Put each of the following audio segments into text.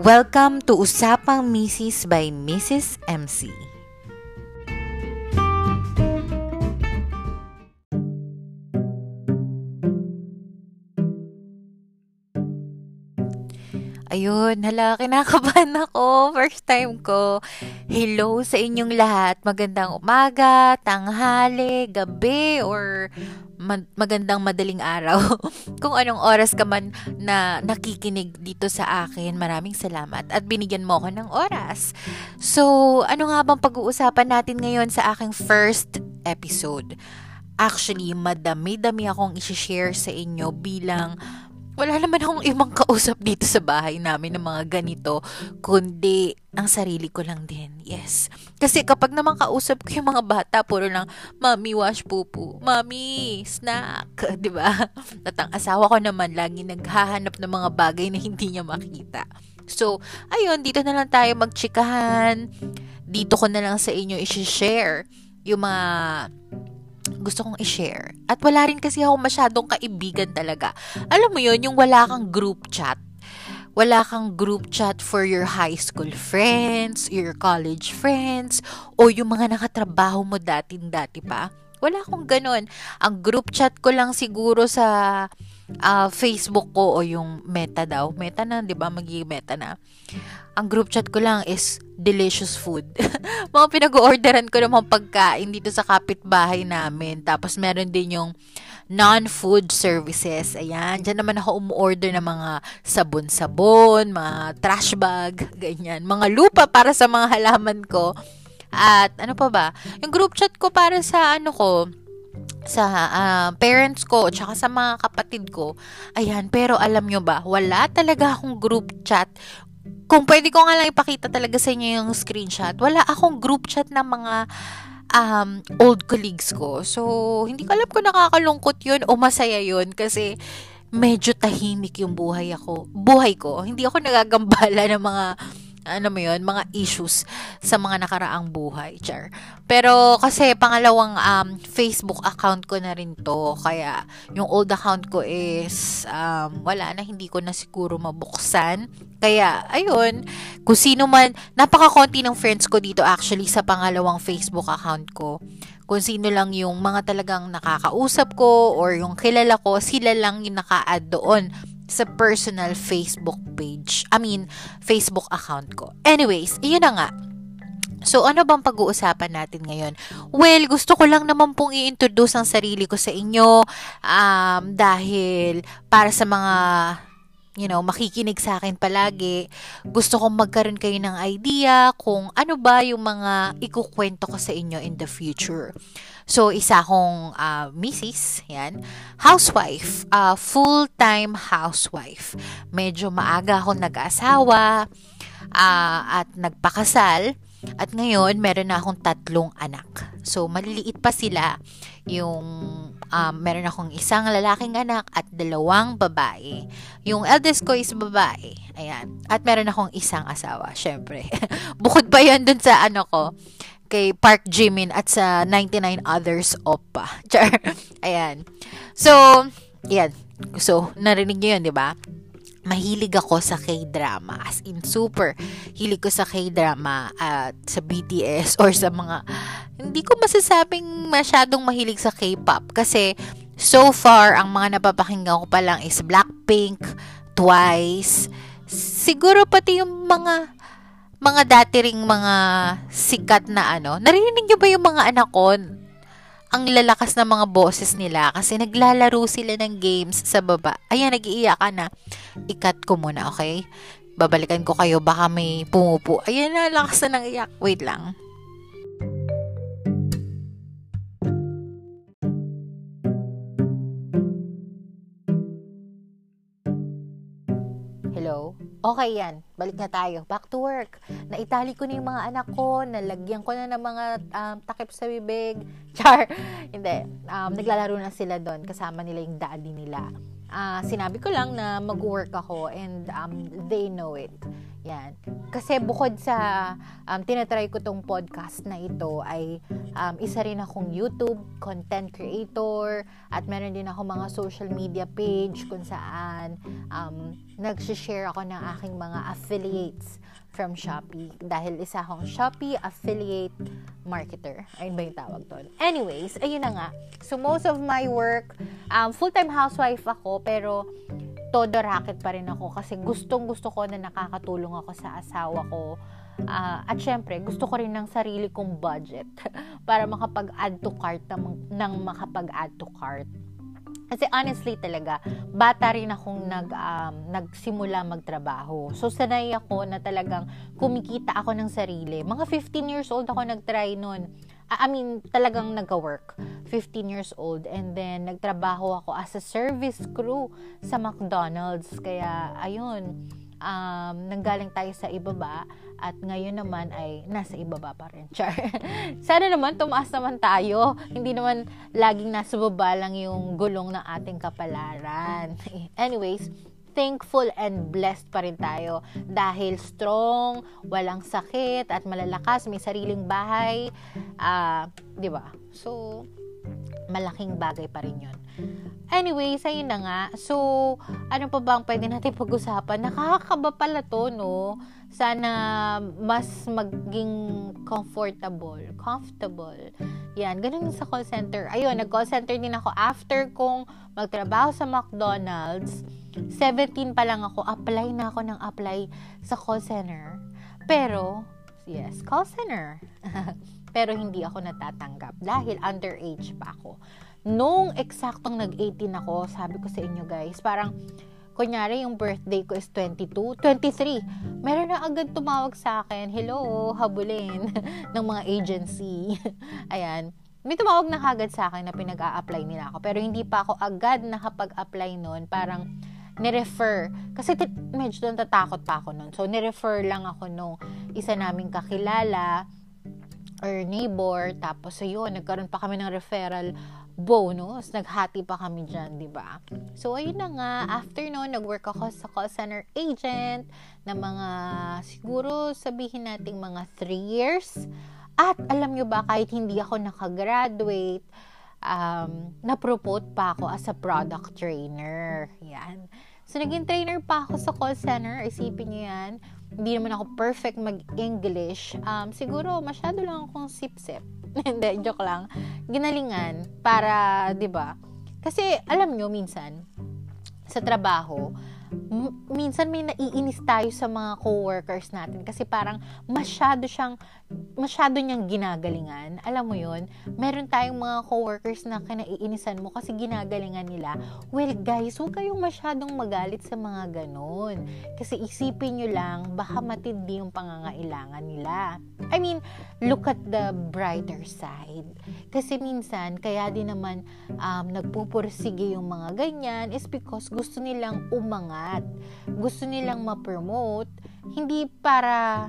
Welcome to Usapang Mrs. by Mrs. MC. Ayun, hala, kinakabahan ako. First time ko. Hello sa inyong lahat. Magandang umaga, tanghali, gabi, or magandang madaling araw. Kung anong oras ka man na nakikinig dito sa akin, maraming salamat at binigyan mo ako ng oras. So, ano nga bang pag-uusapan natin ngayon sa aking first episode? Actually, madami-dami akong isi-share sa inyo bilang wala naman akong ibang kausap dito sa bahay namin ng mga ganito, kundi ang sarili ko lang din. Yes. Kasi kapag naman kausap ko yung mga bata, puro lang, Mami, wash pupu. Mami, snack. ba? Diba? At ang asawa ko naman, lagi naghahanap ng mga bagay na hindi niya makita. So, ayun, dito na lang tayo magchikahan. Dito ko na lang sa inyo i-share yung mga gusto kong i-share. At wala rin kasi ako masyadong kaibigan talaga. Alam mo yon yung wala kang group chat. Wala kang group chat for your high school friends, your college friends, o yung mga nakatrabaho mo dating-dati pa. Wala akong ganun. Ang group chat ko lang siguro sa uh, Facebook ko o yung meta daw. Meta na, di ba? Magiging meta na. Ang group chat ko lang is delicious food. mga pinag-orderan ko ng pagkain dito sa kapitbahay namin. Tapos meron din yung non-food services. Ayan, dyan naman ako umorder ng mga sabon-sabon, mga trash bag, ganyan. Mga lupa para sa mga halaman ko. At ano pa ba? Yung group chat ko para sa ano ko, sa uh, parents ko at sa mga kapatid ko. Ayan, pero alam nyo ba, wala talaga akong group chat. Kung pwede ko nga lang ipakita talaga sa inyo yung screenshot, wala akong group chat ng mga um, old colleagues ko. So, hindi ko alam kung nakakalungkot yun o masaya yun kasi medyo tahimik yung buhay ako. Buhay ko. Hindi ako nagagambala ng mga ano mo yun, mga issues sa mga nakaraang buhay, char. Pero kasi pangalawang um, Facebook account ko na rin to, kaya yung old account ko is um, wala na, hindi ko na siguro mabuksan. Kaya, ayun, kung sino man, napaka-konti ng friends ko dito actually sa pangalawang Facebook account ko. Kung sino lang yung mga talagang nakakausap ko or yung kilala ko, sila lang yung naka-add doon sa personal Facebook page. I mean, Facebook account ko. Anyways, yun na nga. So, ano bang pag-uusapan natin ngayon? Well, gusto ko lang naman pong i-introduce ang sarili ko sa inyo um, dahil para sa mga you know, makikinig sa akin palagi. Gusto kong magkaroon kayo ng idea kung ano ba yung mga ikukwento ko sa inyo in the future. So, isa akong uh, misis, yan, housewife, uh, full-time housewife. Medyo maaga ako nag-asawa uh, at nagpakasal. At ngayon, meron na akong tatlong anak. So, maliliit pa sila. Yung, um, meron akong isang lalaking anak at dalawang babae. Yung eldest ko is babae. Ayan. At meron akong isang asawa, syempre. Bukod pa yan dun sa ano ko, kay Park Jimin at sa 99 others Oppa. Char. Ayan. So, yan. So, narinig niyo yun, di ba? Mahilig ako sa K-drama. As in, super hilig ko sa K-drama at sa BTS or sa mga... Hindi ko masasabing masyadong mahilig sa K-pop kasi so far, ang mga napapakinggan ko pa lang is Blackpink, Twice, siguro pati yung mga mga dati ring mga sikat na ano. Narinig niyo ba yung mga anak ko? Ang lalakas na mga boses nila kasi naglalaro sila ng games sa baba. Ayan, nag-iiyak ka na. Ikat ko muna, okay? Babalikan ko kayo, baka may pumupo. Ayan na, lakas na ng iyak. Wait lang. Okay yan. Balik na tayo. Back to work. Naitali ko na yung mga anak ko. Nalagyan ko na ng mga um, takip sa bibig. Char. Hindi. Um, naglalaro na sila doon. Kasama nila yung daddy nila. Uh, sinabi ko lang na mag-work ako and um, they know it. Yan. Kasi bukod sa um, tinatry ko tong podcast na ito ay um, isa rin akong YouTube content creator at meron din ako mga social media page kung saan um, nag-share ako ng aking mga affiliates from Shopee dahil isa akong Shopee affiliate marketer. Ayun ba yung tawag doon? Anyways, ayun na nga. So, most of my work, um, full-time housewife ako, pero todo racket pa rin ako kasi gustong gusto ko na nakakatulong ako sa asawa ko. Uh, at syempre, gusto ko rin ng sarili kong budget para makapag-add to cart ng, ng makapag-add to cart. Kasi honestly talaga, bata rin akong nag, um, nagsimula magtrabaho. So, sanay ako na talagang kumikita ako ng sarili. Mga 15 years old ako nagtry nun. I mean, talagang nag-work. 15 years old. And then, nagtrabaho ako as a service crew sa McDonald's. Kaya, ayun um, nanggaling tayo sa ibaba at ngayon naman ay nasa ibaba pa rin. Char. Sana naman tumaas naman tayo. Hindi naman laging nasa baba lang yung gulong ng ating kapalaran. Anyways, thankful and blessed pa rin tayo dahil strong, walang sakit at malalakas, may sariling bahay. Uh, 'di ba? So malaking bagay pa rin 'yon. Anyways, ayun na nga. So, ano pa bang pwede natin pag-usapan? Nakakakaba pala to, no? Sana mas maging comfortable. Comfortable. Yan, ganun sa call center. Ayun, nag-call center din ako after kong magtrabaho sa McDonald's. 17 pa lang ako, apply na ako ng apply sa call center. Pero, yes, call center. Pero hindi ako natatanggap dahil underage pa ako nung eksaktong nag-18 ako, sabi ko sa inyo guys, parang, kunyari yung birthday ko is 22, 23, meron na agad tumawag sa akin, hello, habulin, ng mga agency. Ayan. May tumawag na kagad sa akin na pinag-a-apply nila ako. Pero hindi pa ako agad nakapag-apply noon. Parang, nirefer. Kasi t- medyo natatakot pa ako noon. So, nirefer lang ako nung isa naming kakilala or neighbor. Tapos, ayun, nagkaroon pa kami ng referral bonus. Naghati pa kami dyan, di ba? So, ayun na nga. After no, nag-work ako sa call center agent na mga, siguro sabihin nating mga 3 years. At alam nyo ba, kahit hindi ako nakagraduate, um, na-promote pa ako as a product trainer. Yan. So, naging trainer pa ako sa call center. Isipin nyo yan. Hindi naman ako perfect mag-English. Um, siguro, masyado lang akong sip-sip Hindi, joke lang. Ginalingan para, 'di ba? Kasi alam nyo minsan sa trabaho, minsan may naiinis tayo sa mga co-workers natin kasi parang masyado siyang masyado niyang ginagalingan. Alam mo 'yon? Meron tayong mga co-workers na kinaiinisan mo kasi ginagalingan nila. Well, guys, huwag kayong masyadong magalit sa mga ganon. Kasi isipin niyo lang, baka matindi yung pangangailangan nila. I mean, look at the brighter side. Kasi minsan, kaya din naman um, nagpupursige yung mga ganyan is because gusto nilang umangat. Gusto nilang ma-promote. Hindi para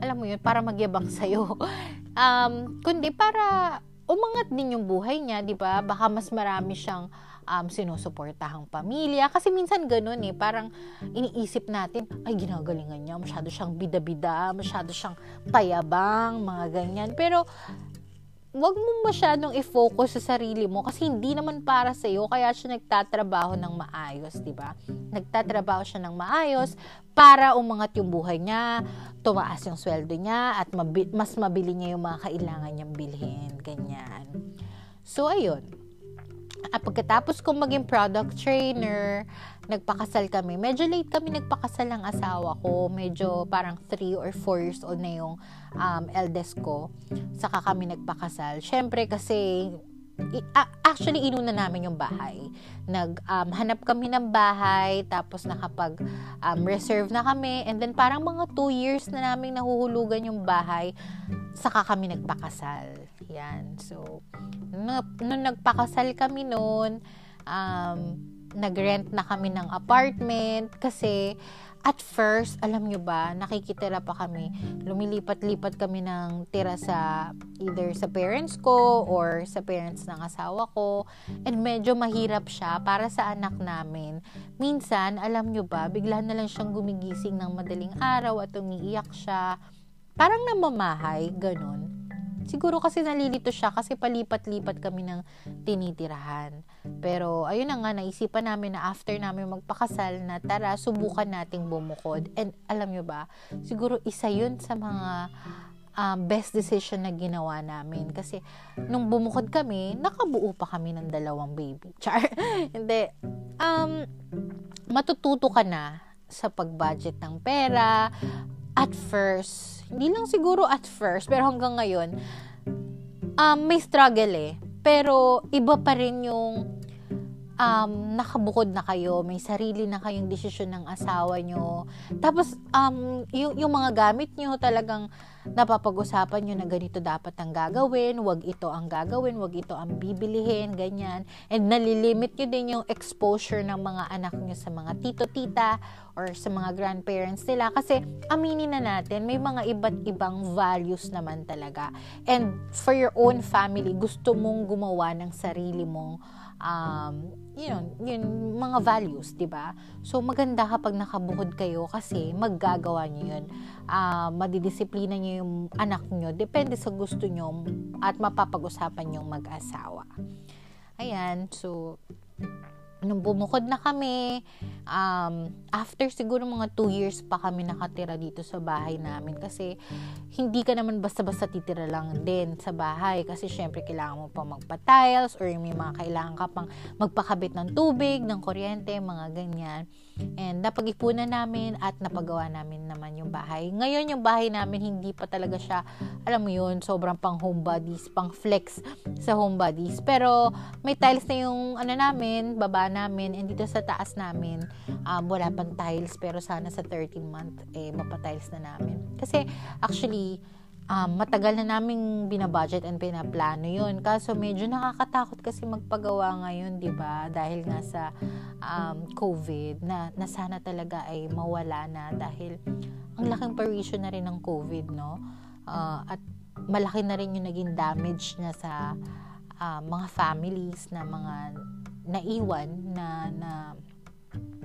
alam mo yun, para magyabang sa'yo. Um, kundi para umangat din yung buhay niya, di ba? Baka mas marami siyang um, sinusuportahang pamilya. Kasi minsan ganun eh, parang iniisip natin, ay ginagalingan niya, masyado siyang bida-bida, masyado siyang payabang, mga ganyan. Pero wag mo masyadong i-focus sa sarili mo kasi hindi naman para sa iyo kaya siya nagtatrabaho ng maayos, 'di ba? Nagtatrabaho siya ng maayos para umangat yung buhay niya, tumaas yung sweldo niya at mabi- mas mabili niya yung mga kailangan niyang bilhin, ganyan. So ayun. At pagkatapos kong maging product trainer, nagpakasal kami. Medyo late kami nagpakasal ng asawa ko. Medyo parang 3 or 4 years old na yung um, eldest ko. Saka kami nagpakasal. Syempre kasi actually inuna namin yung bahay. Nag um, hanap kami ng bahay tapos nakapag um, reserve na kami and then parang mga 2 years na namin nahuhulugan yung bahay saka kami nagpakasal. Yan. So nung, nung nagpakasal kami noon um, nag-rent na kami ng apartment kasi at first, alam nyo ba, nakikitira pa kami. Lumilipat-lipat kami ng tira sa either sa parents ko or sa parents ng asawa ko. And medyo mahirap siya para sa anak namin. Minsan, alam nyo ba, bigla na lang siyang gumigising ng madaling araw at umiiyak siya. Parang namamahay, ganun. Siguro kasi nalilito siya kasi palipat-lipat kami ng tinitirahan. Pero ayun na nga, naisipan namin na after namin magpakasal na tara, subukan nating bumukod. And alam nyo ba, siguro isa yun sa mga um, best decision na ginawa namin. Kasi nung bumukod kami, nakabuo pa kami ng dalawang baby. Char. Hindi. Um, matututo ka na sa pag-budget ng pera. At first, hindi lang siguro at first, pero hanggang ngayon, um, may struggle eh. Pero iba pa rin yung um, nakabukod na kayo, may sarili na kayong desisyon ng asawa nyo. Tapos, um, yung, yung mga gamit nyo talagang napapag-usapan nyo na ganito dapat ang gagawin, wag ito ang gagawin, wag ito ang bibilihin, ganyan. And nalilimit nyo din yung exposure ng mga anak nyo sa mga tito-tita or sa mga grandparents nila. Kasi aminin na natin, may mga iba't ibang values naman talaga. And for your own family, gusto mong gumawa ng sarili mong um, yun, yun, mga values, di ba? So, maganda kapag nakabukod kayo kasi maggagawa nyo yun. Uh, madidisiplina nyo yung anak nyo. Depende sa gusto nyo at mapapag-usapan yung mag-asawa. Ayan, so, nung bumukod na kami, um, after siguro mga 2 years pa kami nakatira dito sa bahay namin kasi hindi ka naman basta-basta titira lang din sa bahay kasi syempre kailangan mo pa magpa-tiles or may mga kailangan ka pang magpakabit ng tubig, ng kuryente, mga ganyan. And napag-ipunan namin at napagawa namin naman yung bahay. Ngayon yung bahay namin hindi pa talaga siya, alam mo yun, sobrang pang homebodies, pang flex sa homebodies. Pero may tiles na yung ano namin, baba namin, and dito sa taas namin, um, wala pang tiles pero sana sa 13 month eh mapa-tiles na namin. Kasi actually um, matagal na naming binabudget and pinaplano yun. Kaso medyo nakakatakot kasi magpagawa ngayon, di ba? Dahil nga sa um, COVID na, na sana talaga ay mawala na dahil ang laking parisyon na rin ng COVID, no? Uh, at malaki na rin yung naging damage na sa uh, mga families na mga naiwan na na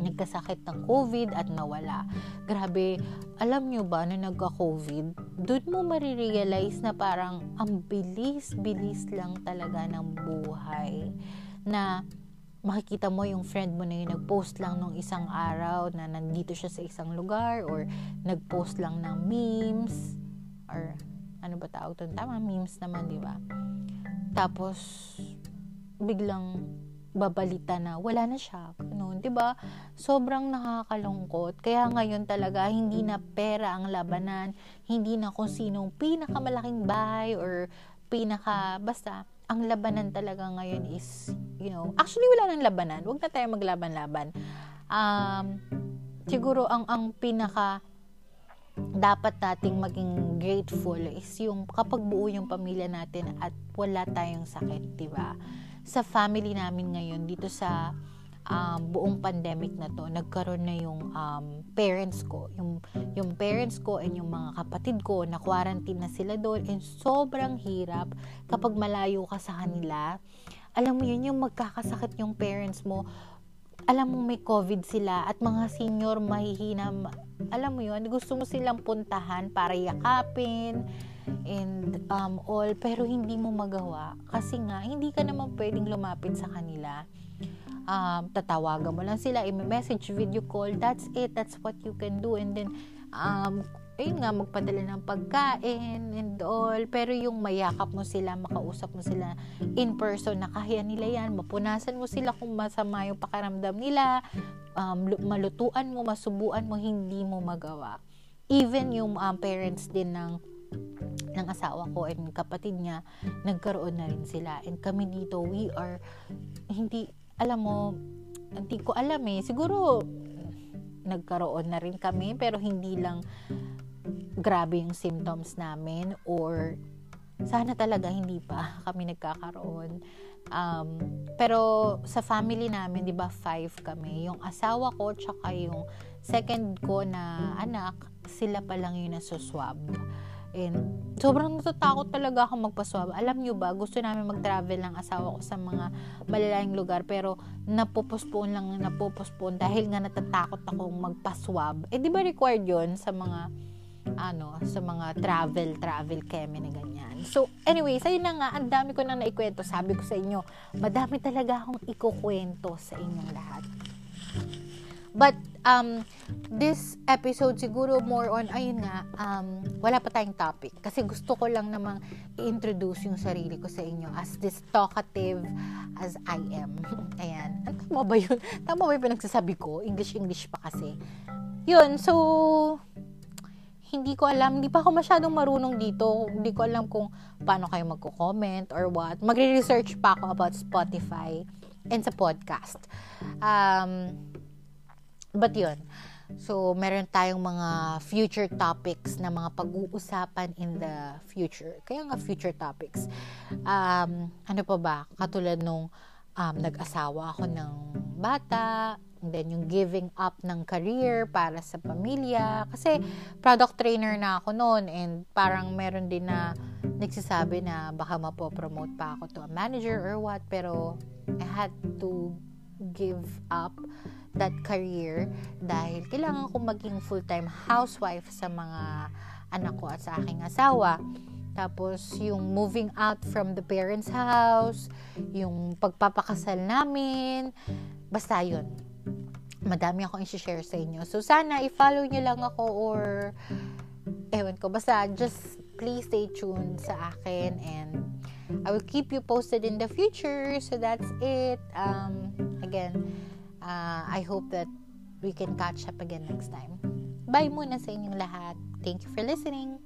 nagkasakit ng COVID at nawala. Grabe, alam nyo ba na nagka-COVID, doon mo marirealize na parang ang bilis-bilis lang talaga ng buhay. Na makikita mo yung friend mo na yung nag-post lang nung isang araw na nandito siya sa isang lugar or nag-post lang ng memes or ano ba tawag doon? Tama, memes naman, di ba? Tapos, biglang babalita na wala na siya. Ano, 'di ba? Sobrang nakakalungkot. Kaya ngayon talaga hindi na pera ang labanan, hindi na kung sinong pinakamalaking bahay or pinaka basta ang labanan talaga ngayon is, you know, actually wala nang labanan. Huwag na tayo maglaban-laban. Um, siguro ang ang pinaka dapat nating maging grateful is yung kapag buo yung pamilya natin at wala tayong sakit, 'di ba? Sa family namin ngayon dito sa um, buong pandemic na to, nagkaroon na yung um, parents ko, yung, yung parents ko and yung mga kapatid ko, na quarantine na sila doon and sobrang hirap kapag malayo ka sa kanila. Alam mo yun, yung magkakasakit yung parents mo, alam mo may COVID sila at mga senior mahihina, alam mo yun, gusto mo silang puntahan para yakapin, and um, all pero hindi mo magawa. Kasi nga hindi ka naman pwedeng lumapit sa kanila. Um, tatawagan mo lang sila i-message video call that's it that's what you can do. And then um, ayun nga magpadala ng pagkain and all pero yung mayakap mo sila makausap mo sila in person na kaya nila yan mapunasan mo sila kung masama yung pakiramdam nila um, malutuan mo masubuan mo hindi mo magawa even yung um, parents din ng ng asawa ko and kapatid niya, nagkaroon na rin sila. And kami dito, we are, hindi, alam mo, hindi ko alam eh. Siguro, nagkaroon na rin kami, pero hindi lang grabe yung symptoms namin or sana talaga hindi pa kami nagkakaroon. Um, pero sa family namin, 'di ba, five kami. Yung asawa ko tsaka yung second ko na anak, sila pa lang yung nasuswab. And sobrang natatakot talaga ako magpaswab. Alam nyo ba, gusto namin mag-travel ng asawa ko sa mga malalayang lugar pero napupospone lang, napupospone dahil nga natatakot akong magpaswab. Eh di ba required yon sa mga ano, sa mga travel, travel keme na ganyan. So, anyway, ayun na nga, ang dami ko nang naikwento. Sabi ko sa inyo, madami talaga akong ikukwento sa inyong lahat. But, um, this episode siguro more on, ayun nga, um, wala pa tayong topic. Kasi gusto ko lang namang i-introduce yung sarili ko sa inyo as this talkative as I am. Ayan. Tama ba yun? Tama ba yung pinagsasabi ko? English-English pa kasi. Yun, so, hindi ko alam, hindi pa ako masyadong marunong dito. Hindi ko alam kung paano kayo magko-comment or what. Magre-research pa ako about Spotify and sa podcast. Um, but yun. So, meron tayong mga future topics na mga pag-uusapan in the future. Kaya nga future topics. Um, ano pa ba? Katulad nung um, nag-asawa ako ng bata, And then, yung giving up ng career para sa pamilya. Kasi, product trainer na ako noon. And parang meron din na nagsasabi na baka mapopromote pa ako to a manager or what. Pero, I had to give up that career dahil kailangan ko maging full-time housewife sa mga anak ko at sa aking asawa. Tapos, yung moving out from the parents' house, yung pagpapakasal namin, basta yun madami akong i-share sa inyo. So, sana i-follow nyo lang ako or ewan ko, basta just please stay tuned sa akin and I will keep you posted in the future. So, that's it. Um, again, uh, I hope that we can catch up again next time. Bye muna sa inyong lahat. Thank you for listening.